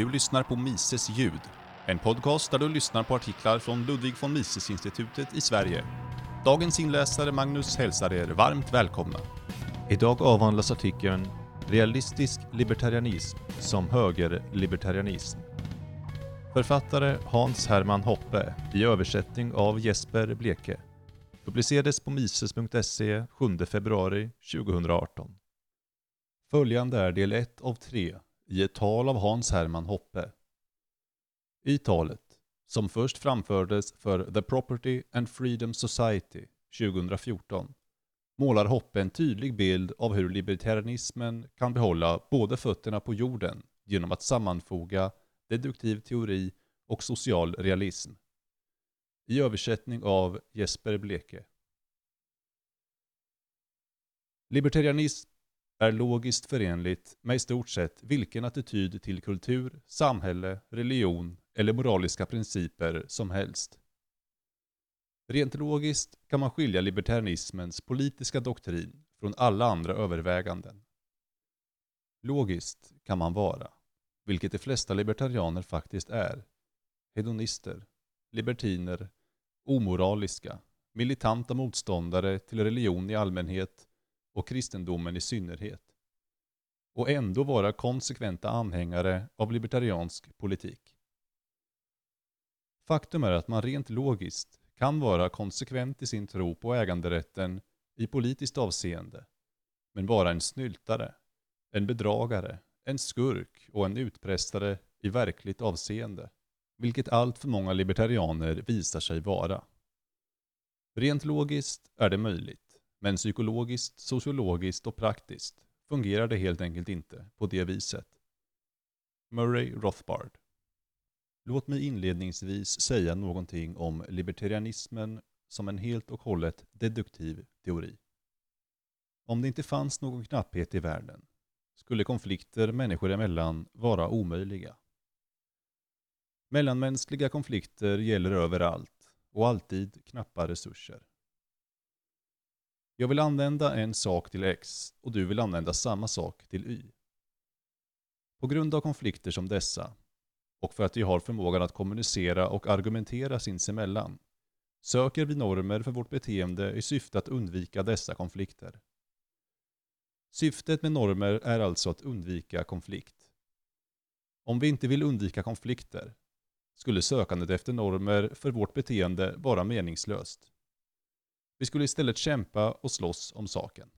Du lyssnar på Mises ljud, en podcast där du lyssnar på artiklar från Ludwig von Mises-institutet i Sverige. Dagens inläsare Magnus hälsar er varmt välkomna. Idag avhandlas artikeln Realistisk libertarianism som högerlibertarianism. Författare Hans Hermann Hoppe i översättning av Jesper Bleke. Publicerades på mises.se 7 februari 2018. Följande är del 1 av 3 i ett tal av Hans Hermann Hoppe. I talet, som först framfördes för The Property and Freedom Society 2014, målar Hoppe en tydlig bild av hur libertarianismen kan behålla både fötterna på jorden genom att sammanfoga deduktiv teori och social realism. I översättning av Jesper Bleke. Libertarianism är logiskt förenligt med i stort sett vilken attityd till kultur, samhälle, religion eller moraliska principer som helst. Rent logiskt kan man skilja libertarianismens politiska doktrin från alla andra överväganden. Logiskt kan man vara, vilket de flesta libertarianer faktiskt är, hedonister, libertiner, omoraliska, militanta motståndare till religion i allmänhet och kristendomen i synnerhet. Och ändå vara konsekventa anhängare av libertariansk politik. Faktum är att man rent logiskt kan vara konsekvent i sin tro på äganderätten i politiskt avseende, men vara en snyltare, en bedragare, en skurk och en utpressare i verkligt avseende, vilket allt för många libertarianer visar sig vara. Rent logiskt är det möjligt, men psykologiskt, sociologiskt och praktiskt fungerar det helt enkelt inte på det viset. Murray Rothbard Låt mig inledningsvis säga någonting om libertarianismen som en helt och hållet deduktiv teori. Om det inte fanns någon knapphet i världen skulle konflikter människor emellan vara omöjliga. Mellanmänskliga konflikter gäller överallt och alltid knappa resurser. Jag vill använda en sak till X och du vill använda samma sak till Y. På grund av konflikter som dessa, och för att vi har förmågan att kommunicera och argumentera sinsemellan, söker vi normer för vårt beteende i syfte att undvika dessa konflikter. Syftet med normer är alltså att undvika konflikt. Om vi inte vill undvika konflikter skulle sökandet efter normer för vårt beteende vara meningslöst. Vi skulle istället kämpa och slåss om saken.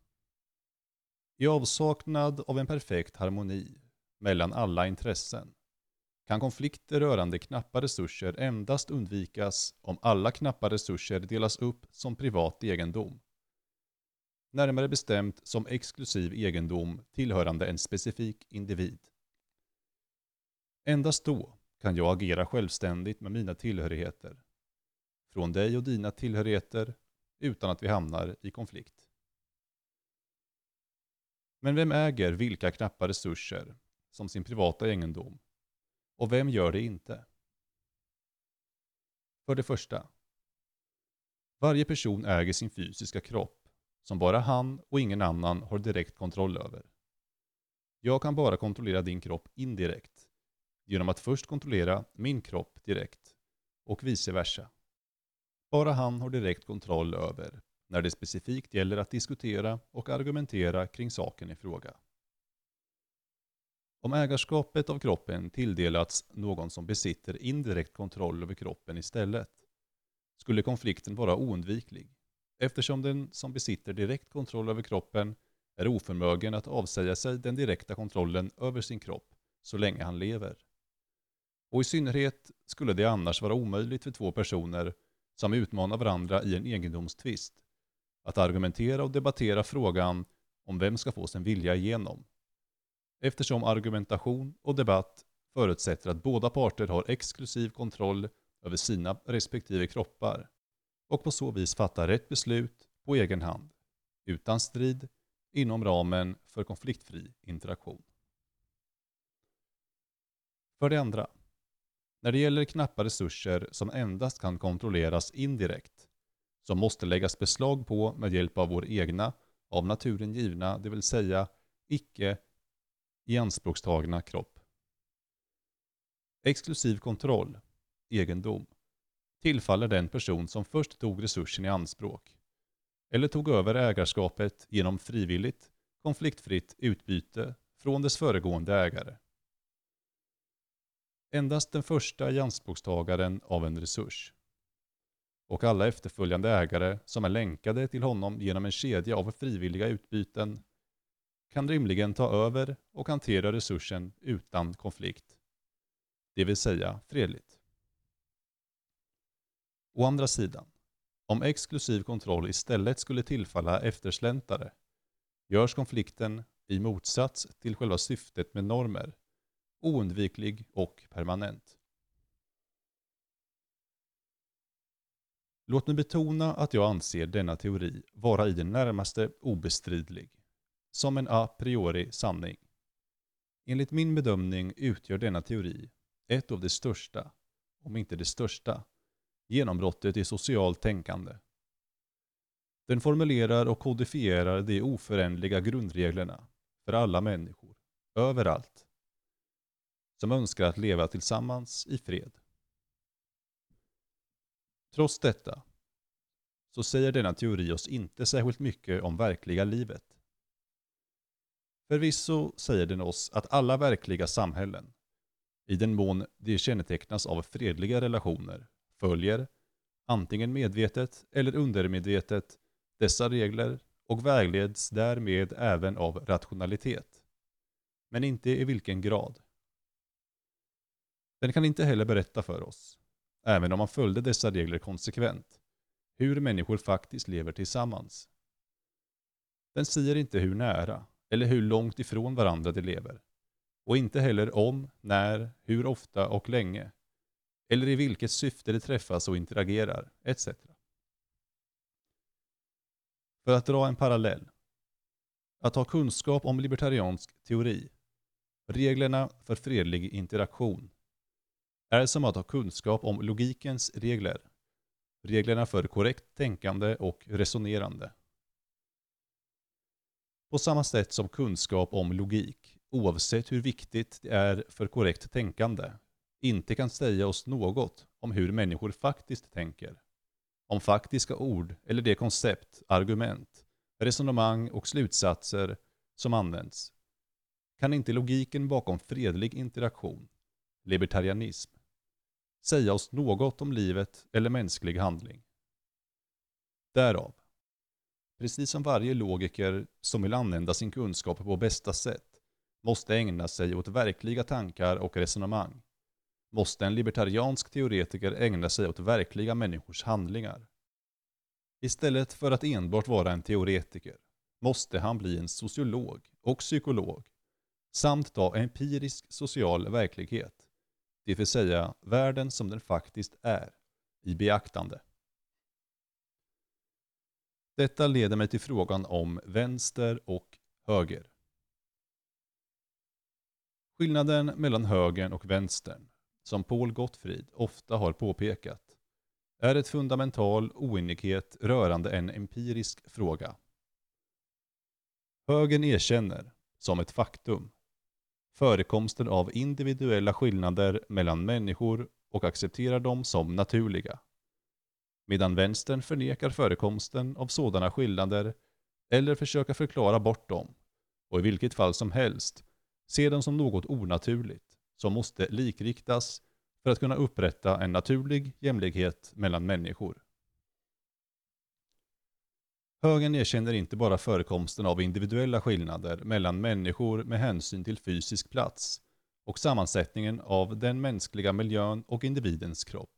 I avsaknad av en perfekt harmoni mellan alla intressen kan konflikter rörande knappa resurser endast undvikas om alla knappa resurser delas upp som privat egendom. Närmare bestämt som exklusiv egendom tillhörande en specifik individ. Endast då kan jag agera självständigt med mina tillhörigheter. Från dig och dina tillhörigheter utan att vi hamnar i konflikt. Men vem äger vilka knappa resurser som sin privata egendom? Och vem gör det inte? För det första. Varje person äger sin fysiska kropp som bara han och ingen annan har direkt kontroll över. Jag kan bara kontrollera din kropp indirekt genom att först kontrollera min kropp direkt och vice versa. Bara han har direkt kontroll över när det specifikt gäller att diskutera och argumentera kring saken i fråga. Om ägarskapet av kroppen tilldelats någon som besitter indirekt kontroll över kroppen istället skulle konflikten vara oundviklig eftersom den som besitter direkt kontroll över kroppen är oförmögen att avsäga sig den direkta kontrollen över sin kropp så länge han lever. Och i synnerhet skulle det annars vara omöjligt för två personer som utmanar varandra i en egendomstvist att argumentera och debattera frågan om vem ska få sin vilja igenom. Eftersom argumentation och debatt förutsätter att båda parter har exklusiv kontroll över sina respektive kroppar och på så vis fattar rätt beslut på egen hand, utan strid, inom ramen för konfliktfri interaktion. För det andra. När det gäller knappa resurser som endast kan kontrolleras indirekt, som måste läggas beslag på med hjälp av vår egna, av naturen givna, det vill säga icke ianspråkstagna kropp. Exklusiv kontroll, egendom, tillfaller den person som först tog resursen i anspråk eller tog över ägarskapet genom frivilligt, konfliktfritt utbyte från dess föregående ägare. Endast den första ianspråktagaren av en resurs och alla efterföljande ägare som är länkade till honom genom en kedja av frivilliga utbyten kan rimligen ta över och hantera resursen utan konflikt, det vill säga fredligt. Å andra sidan, om exklusiv kontroll istället skulle tillfalla eftersläntare görs konflikten, i motsats till själva syftet med normer, oundviklig och permanent. Låt mig betona att jag anser denna teori vara i det närmaste obestridlig, som en a priori sanning. Enligt min bedömning utgör denna teori ett av de största, om inte det största, genombrottet i socialt tänkande. Den formulerar och kodifierar de oföränderliga grundreglerna för alla människor, överallt, som önskar att leva tillsammans i fred. Trots detta så säger denna teori oss inte särskilt mycket om verkliga livet. Förvisso säger den oss att alla verkliga samhällen, i den mån de kännetecknas av fredliga relationer, följer, antingen medvetet eller undermedvetet, dessa regler och vägleds därmed även av rationalitet. Men inte i vilken grad. Den kan inte heller berätta för oss, även om man följde dessa regler konsekvent, hur människor faktiskt lever tillsammans. Den säger inte hur nära eller hur långt ifrån varandra de lever, och inte heller om, när, hur ofta och länge, eller i vilket syfte de träffas och interagerar, etc. För att dra en parallell. Att ha kunskap om libertariansk teori, reglerna för fredlig interaktion, är som att ha kunskap om logikens regler, reglerna för korrekt tänkande och resonerande. På samma sätt som kunskap om logik, oavsett hur viktigt det är för korrekt tänkande, inte kan säga oss något om hur människor faktiskt tänker. Om faktiska ord eller de koncept, argument, resonemang och slutsatser som används kan inte logiken bakom fredlig interaktion, libertarianism, säga oss något om livet eller mänsklig handling. Därav, precis som varje logiker som vill använda sin kunskap på bästa sätt måste ägna sig åt verkliga tankar och resonemang, måste en libertariansk teoretiker ägna sig åt verkliga människors handlingar. Istället för att enbart vara en teoretiker måste han bli en sociolog och psykolog samt ta empirisk social verklighet, det vill säga världen som den faktiskt är, i beaktande. Detta leder mig till frågan om vänster och höger. Skillnaden mellan högern och vänstern som Paul Gottfried ofta har påpekat, är ett fundamental oenighet rörande en empirisk fråga. Högern erkänner, som ett faktum, förekomsten av individuella skillnader mellan människor och accepterar dem som naturliga. Medan vänstern förnekar förekomsten av sådana skillnader eller försöker förklara bort dem och i vilket fall som helst ser dem som något onaturligt som måste likriktas för att kunna upprätta en naturlig jämlikhet mellan människor. Högern erkänner inte bara förekomsten av individuella skillnader mellan människor med hänsyn till fysisk plats och sammansättningen av den mänskliga miljön och individens kropp.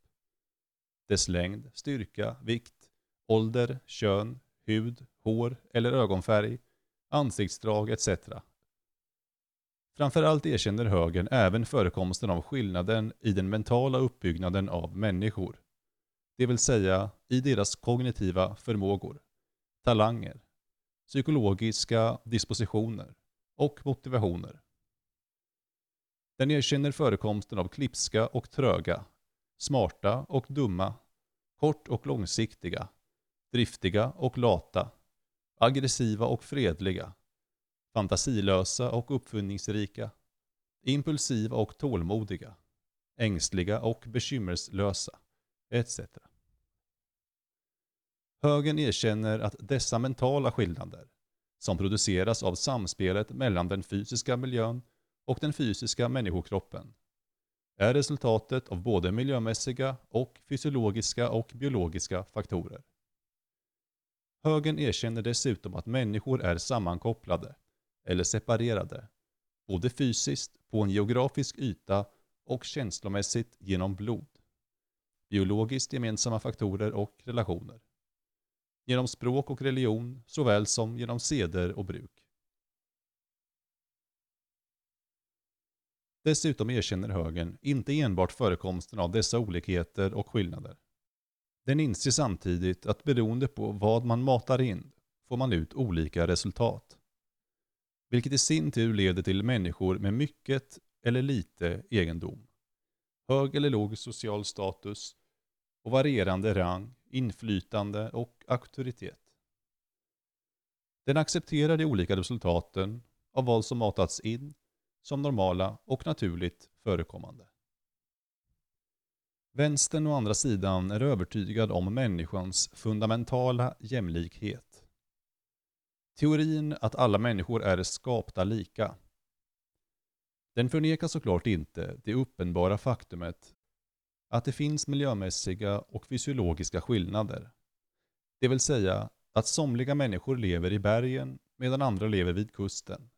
Dess längd, styrka, vikt, ålder, kön, hud, hår eller ögonfärg, ansiktsdrag etc. Framförallt erkänner högern även förekomsten av skillnaden i den mentala uppbyggnaden av människor. Det vill säga i deras kognitiva förmågor, talanger, psykologiska dispositioner och motivationer. Den erkänner förekomsten av klipska och tröga, smarta och dumma, kort och långsiktiga, driftiga och lata, aggressiva och fredliga, fantasilösa och uppfinningsrika, impulsiva och tålmodiga, ängsliga och bekymmerslösa, etc. Högern erkänner att dessa mentala skillnader, som produceras av samspelet mellan den fysiska miljön och den fysiska människokroppen, är resultatet av både miljömässiga och fysiologiska och biologiska faktorer. Högern erkänner dessutom att människor är sammankopplade, eller separerade, både fysiskt på en geografisk yta och känslomässigt genom blod, biologiskt gemensamma faktorer och relationer, genom språk och religion såväl som genom seder och bruk. Dessutom erkänner högern inte enbart förekomsten av dessa olikheter och skillnader. Den inser samtidigt att beroende på vad man matar in får man ut olika resultat. Vilket i sin tur leder till människor med mycket eller lite egendom, hög eller låg social status och varierande rang, inflytande och auktoritet. Den accepterar de olika resultaten av vad som matats in som normala och naturligt förekommande. Vänstern å andra sidan är övertygad om människans fundamentala jämlikhet. Teorin att alla människor är skapta lika. Den förnekar såklart inte det uppenbara faktumet att det finns miljömässiga och fysiologiska skillnader. Det vill säga att somliga människor lever i bergen medan andra lever vid kusten.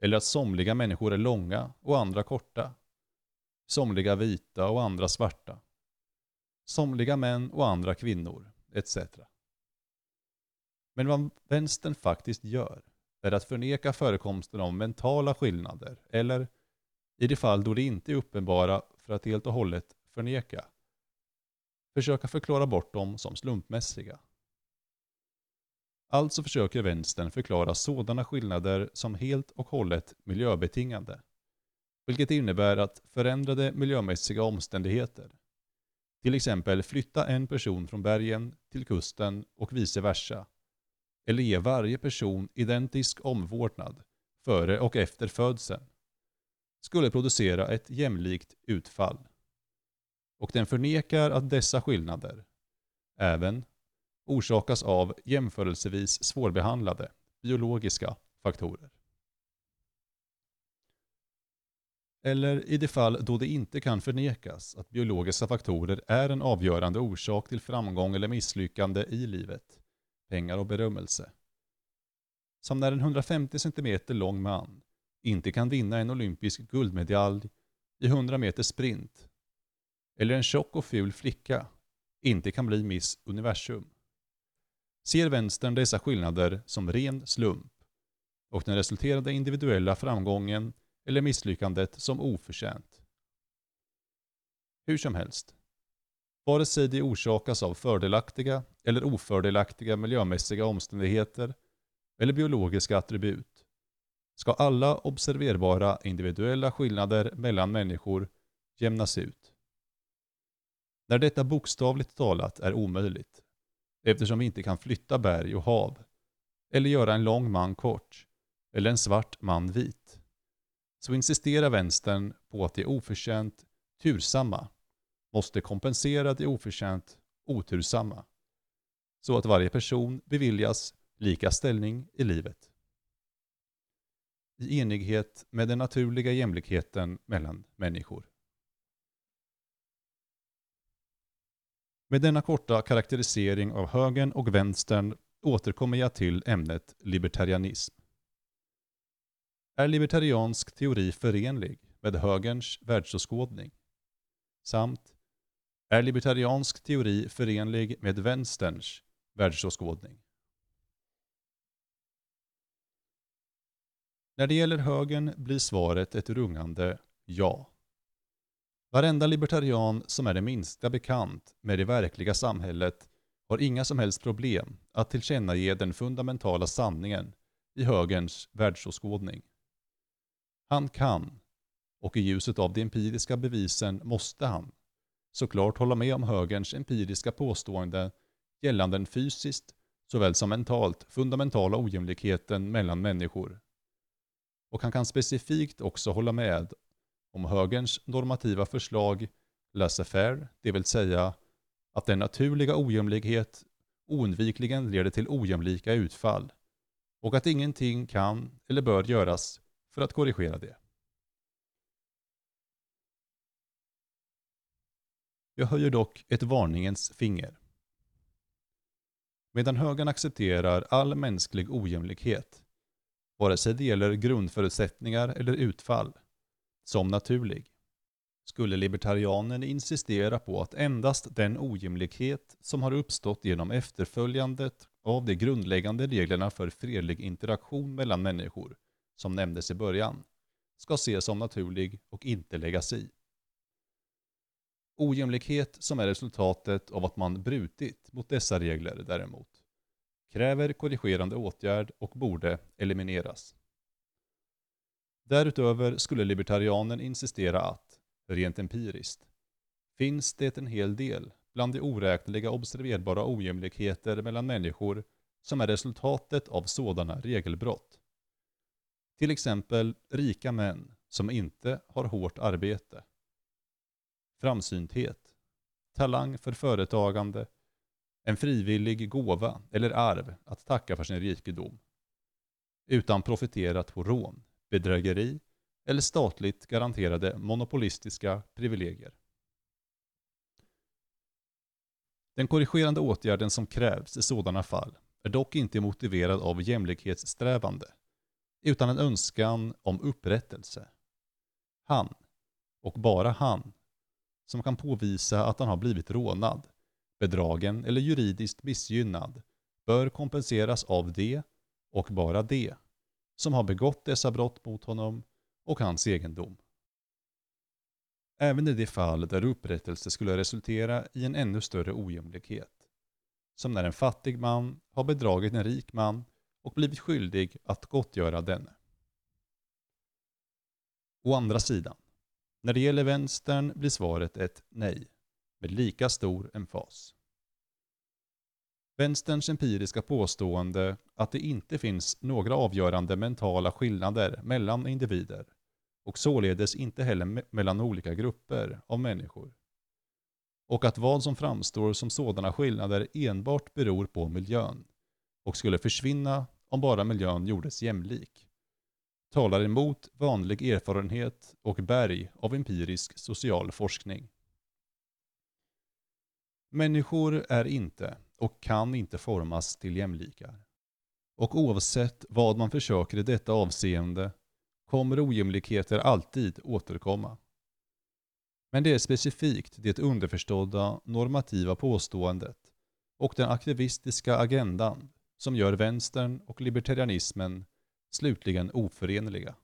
Eller att somliga människor är långa och andra korta. Somliga vita och andra svarta. Somliga män och andra kvinnor, etc. Men vad vänstern faktiskt gör är att förneka förekomsten av mentala skillnader eller, i de fall då de inte är uppenbara för att helt och hållet förneka, försöka förklara bort dem som slumpmässiga. Alltså försöker vänstern förklara sådana skillnader som helt och hållet miljöbetingande. Vilket innebär att förändrade miljömässiga omständigheter, till exempel flytta en person från bergen till kusten och vice versa, eller ge varje person identisk omvårdnad före och efter födseln, skulle producera ett jämlikt utfall. Och den förnekar att dessa skillnader, även orsakas av jämförelsevis svårbehandlade biologiska faktorer. Eller i det fall då det inte kan förnekas att biologiska faktorer är en avgörande orsak till framgång eller misslyckande i livet, pengar och berömmelse. Som när en 150 cm lång man inte kan vinna en olympisk guldmedalj i 100 meter sprint. Eller en tjock och ful flicka inte kan bli Miss Universum ser vänstern dessa skillnader som ren slump och den resulterande individuella framgången eller misslyckandet som oförtjänt. Hur som helst, vare sig det orsakas av fördelaktiga eller ofördelaktiga miljömässiga omständigheter eller biologiska attribut, ska alla observerbara individuella skillnader mellan människor jämnas ut. När detta bokstavligt talat är omöjligt eftersom vi inte kan flytta berg och hav, eller göra en lång man kort, eller en svart man vit. Så insisterar vänstern på att det oförtjänt tursamma måste kompensera det oförtjänt otursamma, så att varje person beviljas lika ställning i livet. I enighet med den naturliga jämlikheten mellan människor. Med denna korta karaktärisering av högern och vänstern återkommer jag till ämnet libertarianism. Är libertariansk teori förenlig med högerns världsåskådning? Samt, är libertariansk teori förenlig med vänsterns världsåskådning? När det gäller högern blir svaret ett rungande ja. Varenda libertarian som är det minsta bekant med det verkliga samhället har inga som helst problem att tillkännage den fundamentala sanningen i högerns världsåskådning. Han kan, och i ljuset av de empiriska bevisen måste han, såklart hålla med om högerns empiriska påstående gällande den fysiskt såväl som mentalt fundamentala ojämlikheten mellan människor. Och han kan specifikt också hålla med om högerns normativa förslag laissez-faire, det vill säga att den naturliga ojämlikhet oundvikligen leder till ojämlika utfall och att ingenting kan eller bör göras för att korrigera det. Jag höjer dock ett varningens finger. Medan högern accepterar all mänsklig ojämlikhet, vare sig det gäller grundförutsättningar eller utfall, som naturlig, skulle libertarianen insistera på att endast den ojämlikhet som har uppstått genom efterföljandet av de grundläggande reglerna för fredlig interaktion mellan människor, som nämndes i början, ska ses som naturlig och inte läggas i. Ojämlikhet som är resultatet av att man brutit mot dessa regler däremot kräver korrigerande åtgärd och borde elimineras. Därutöver skulle libertarianen insistera att, rent empiriskt, finns det en hel del bland de oräkneliga observerbara ojämlikheter mellan människor som är resultatet av sådana regelbrott. Till exempel rika män som inte har hårt arbete, framsynthet, talang för företagande, en frivillig gåva eller arv att tacka för sin rikedom, utan profiterat på rån, bedrägeri eller statligt garanterade monopolistiska privilegier. Den korrigerande åtgärden som krävs i sådana fall är dock inte motiverad av jämlikhetssträvande, utan en önskan om upprättelse. Han, och bara han, som kan påvisa att han har blivit rånad, bedragen eller juridiskt missgynnad, bör kompenseras av det, och bara det, som har begått dessa brott mot honom och hans egendom. Även i de fall där upprättelse skulle resultera i en ännu större ojämlikhet, som när en fattig man har bedragit en rik man och blivit skyldig att gottgöra denne. Å andra sidan, när det gäller vänstern blir svaret ett nej, med lika stor emfas. Vänsterns empiriska påstående att det inte finns några avgörande mentala skillnader mellan individer och således inte heller mellan olika grupper av människor. Och att vad som framstår som sådana skillnader enbart beror på miljön och skulle försvinna om bara miljön gjordes jämlik talar emot vanlig erfarenhet och berg av empirisk social forskning. Människor är inte och kan inte formas till jämlikar. Och oavsett vad man försöker i detta avseende kommer ojämlikheter alltid återkomma. Men det är specifikt det underförstådda normativa påståendet och den aktivistiska agendan som gör vänstern och libertarianismen slutligen oförenliga.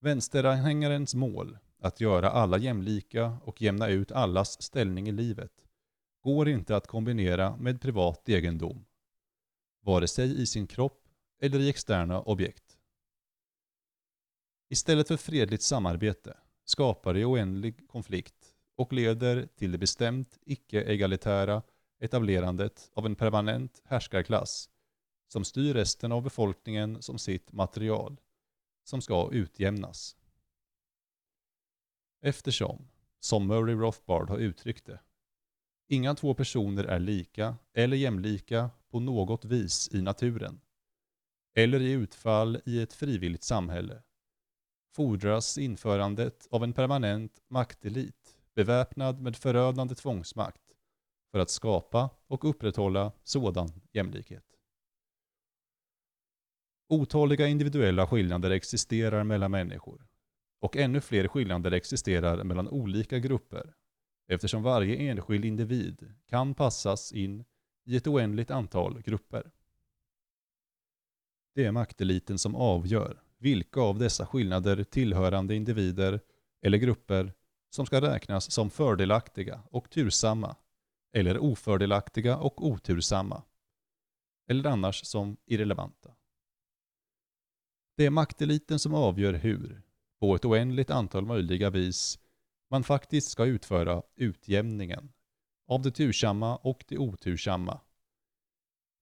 Vänsteranhängarens mål, att göra alla jämlika och jämna ut allas ställning i livet, går inte att kombinera med privat egendom, vare sig i sin kropp eller i externa objekt. Istället för fredligt samarbete skapar det oändlig konflikt och leder till det bestämt icke-egalitära etablerandet av en permanent härskarklass som styr resten av befolkningen som sitt material, som ska utjämnas. Eftersom, som Murray Rothbard har uttryckt det, inga två personer är lika eller jämlika på något vis i naturen, eller i utfall i ett frivilligt samhälle, fordras införandet av en permanent maktelit beväpnad med förödande tvångsmakt för att skapa och upprätthålla sådan jämlikhet. Otaliga individuella skillnader existerar mellan människor och ännu fler skillnader existerar mellan olika grupper eftersom varje enskild individ kan passas in i ett oändligt antal grupper. Det är makteliten som avgör vilka av dessa skillnader tillhörande individer eller grupper som ska räknas som fördelaktiga och tursamma eller ofördelaktiga och otursamma eller annars som irrelevanta. Det är makteliten som avgör hur, på ett oändligt antal möjliga vis, man faktiskt ska utföra utjämningen av det tursamma och det otursamma.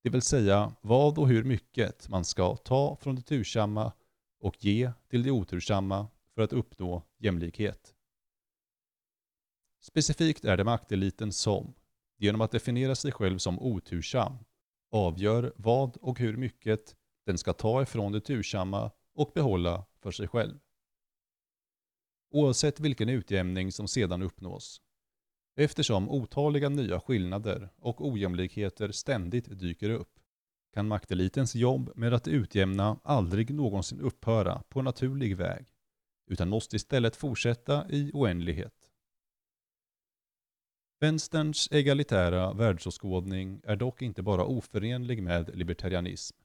Det vill säga vad och hur mycket man ska ta från det tursamma och ge till det otursamma för att uppnå jämlikhet. Specifikt är det makteliten som, genom att definiera sig själv som otursam, avgör vad och hur mycket den ska ta ifrån det tursamma och behålla för sig själv. Oavsett vilken utjämning som sedan uppnås. Eftersom otaliga nya skillnader och ojämlikheter ständigt dyker upp kan maktelitens jobb med att utjämna aldrig någonsin upphöra på naturlig väg, utan måste istället fortsätta i oändlighet. Vänsterns egalitära världsåskådning är dock inte bara oförenlig med libertarianism.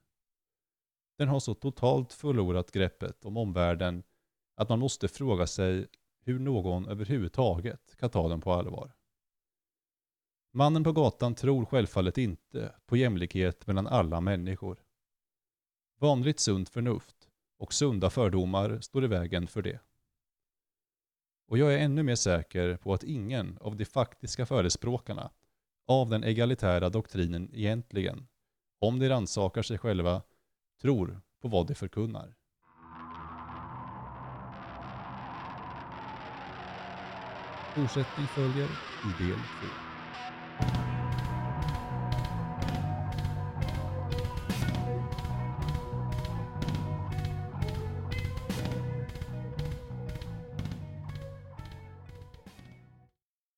Den har så totalt förlorat greppet om omvärlden att man måste fråga sig hur någon överhuvudtaget kan ta den på allvar. Mannen på gatan tror självfallet inte på jämlikhet mellan alla människor. Vanligt sunt förnuft och sunda fördomar står i vägen för det. Och jag är ännu mer säker på att ingen av de faktiska förespråkarna av den egalitära doktrinen egentligen, om de rannsakar sig själva, tror på vad de förkunnar. Fortsättning följer i del 2.